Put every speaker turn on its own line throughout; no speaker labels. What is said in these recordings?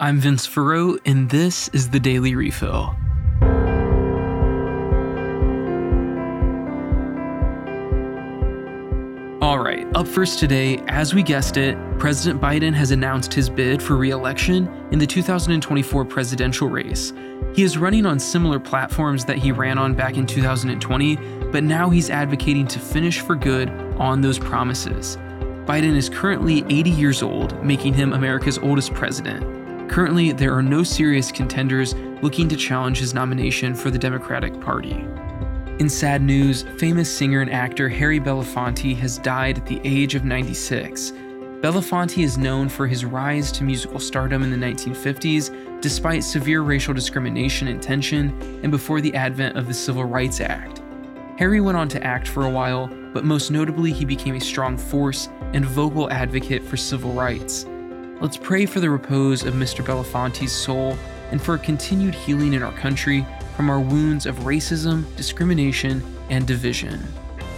I'm Vince Farreau, and this is the Daily Refill. All right, up first today, as we guessed it, President Biden has announced his bid for re election in the 2024 presidential race. He is running on similar platforms that he ran on back in 2020, but now he's advocating to finish for good on those promises. Biden is currently 80 years old, making him America's oldest president. Currently, there are no serious contenders looking to challenge his nomination for the Democratic Party. In sad news, famous singer and actor Harry Belafonte has died at the age of 96. Belafonte is known for his rise to musical stardom in the 1950s, despite severe racial discrimination and tension, and before the advent of the Civil Rights Act. Harry went on to act for a while, but most notably, he became a strong force and vocal advocate for civil rights. Let's pray for the repose of Mr. Belafonte's soul and for continued healing in our country from our wounds of racism, discrimination, and division.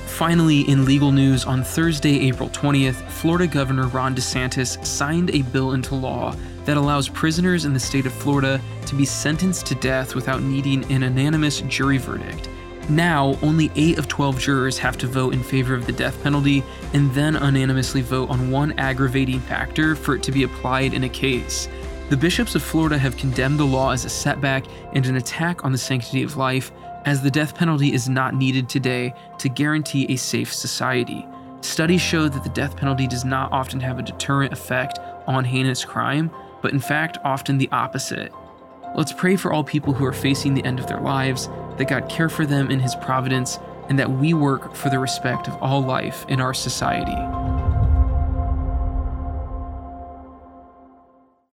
Finally, in legal news, on Thursday, April 20th, Florida Governor Ron DeSantis signed a bill into law that allows prisoners in the state of Florida to be sentenced to death without needing an unanimous jury verdict. Now, only 8 of 12 jurors have to vote in favor of the death penalty and then unanimously vote on one aggravating factor for it to be applied in a case. The bishops of Florida have condemned the law as a setback and an attack on the sanctity of life, as the death penalty is not needed today to guarantee a safe society. Studies show that the death penalty does not often have a deterrent effect on heinous crime, but in fact, often the opposite. Let's pray for all people who are facing the end of their lives, that God care for them in His providence, and that we work for the respect of all life in our society.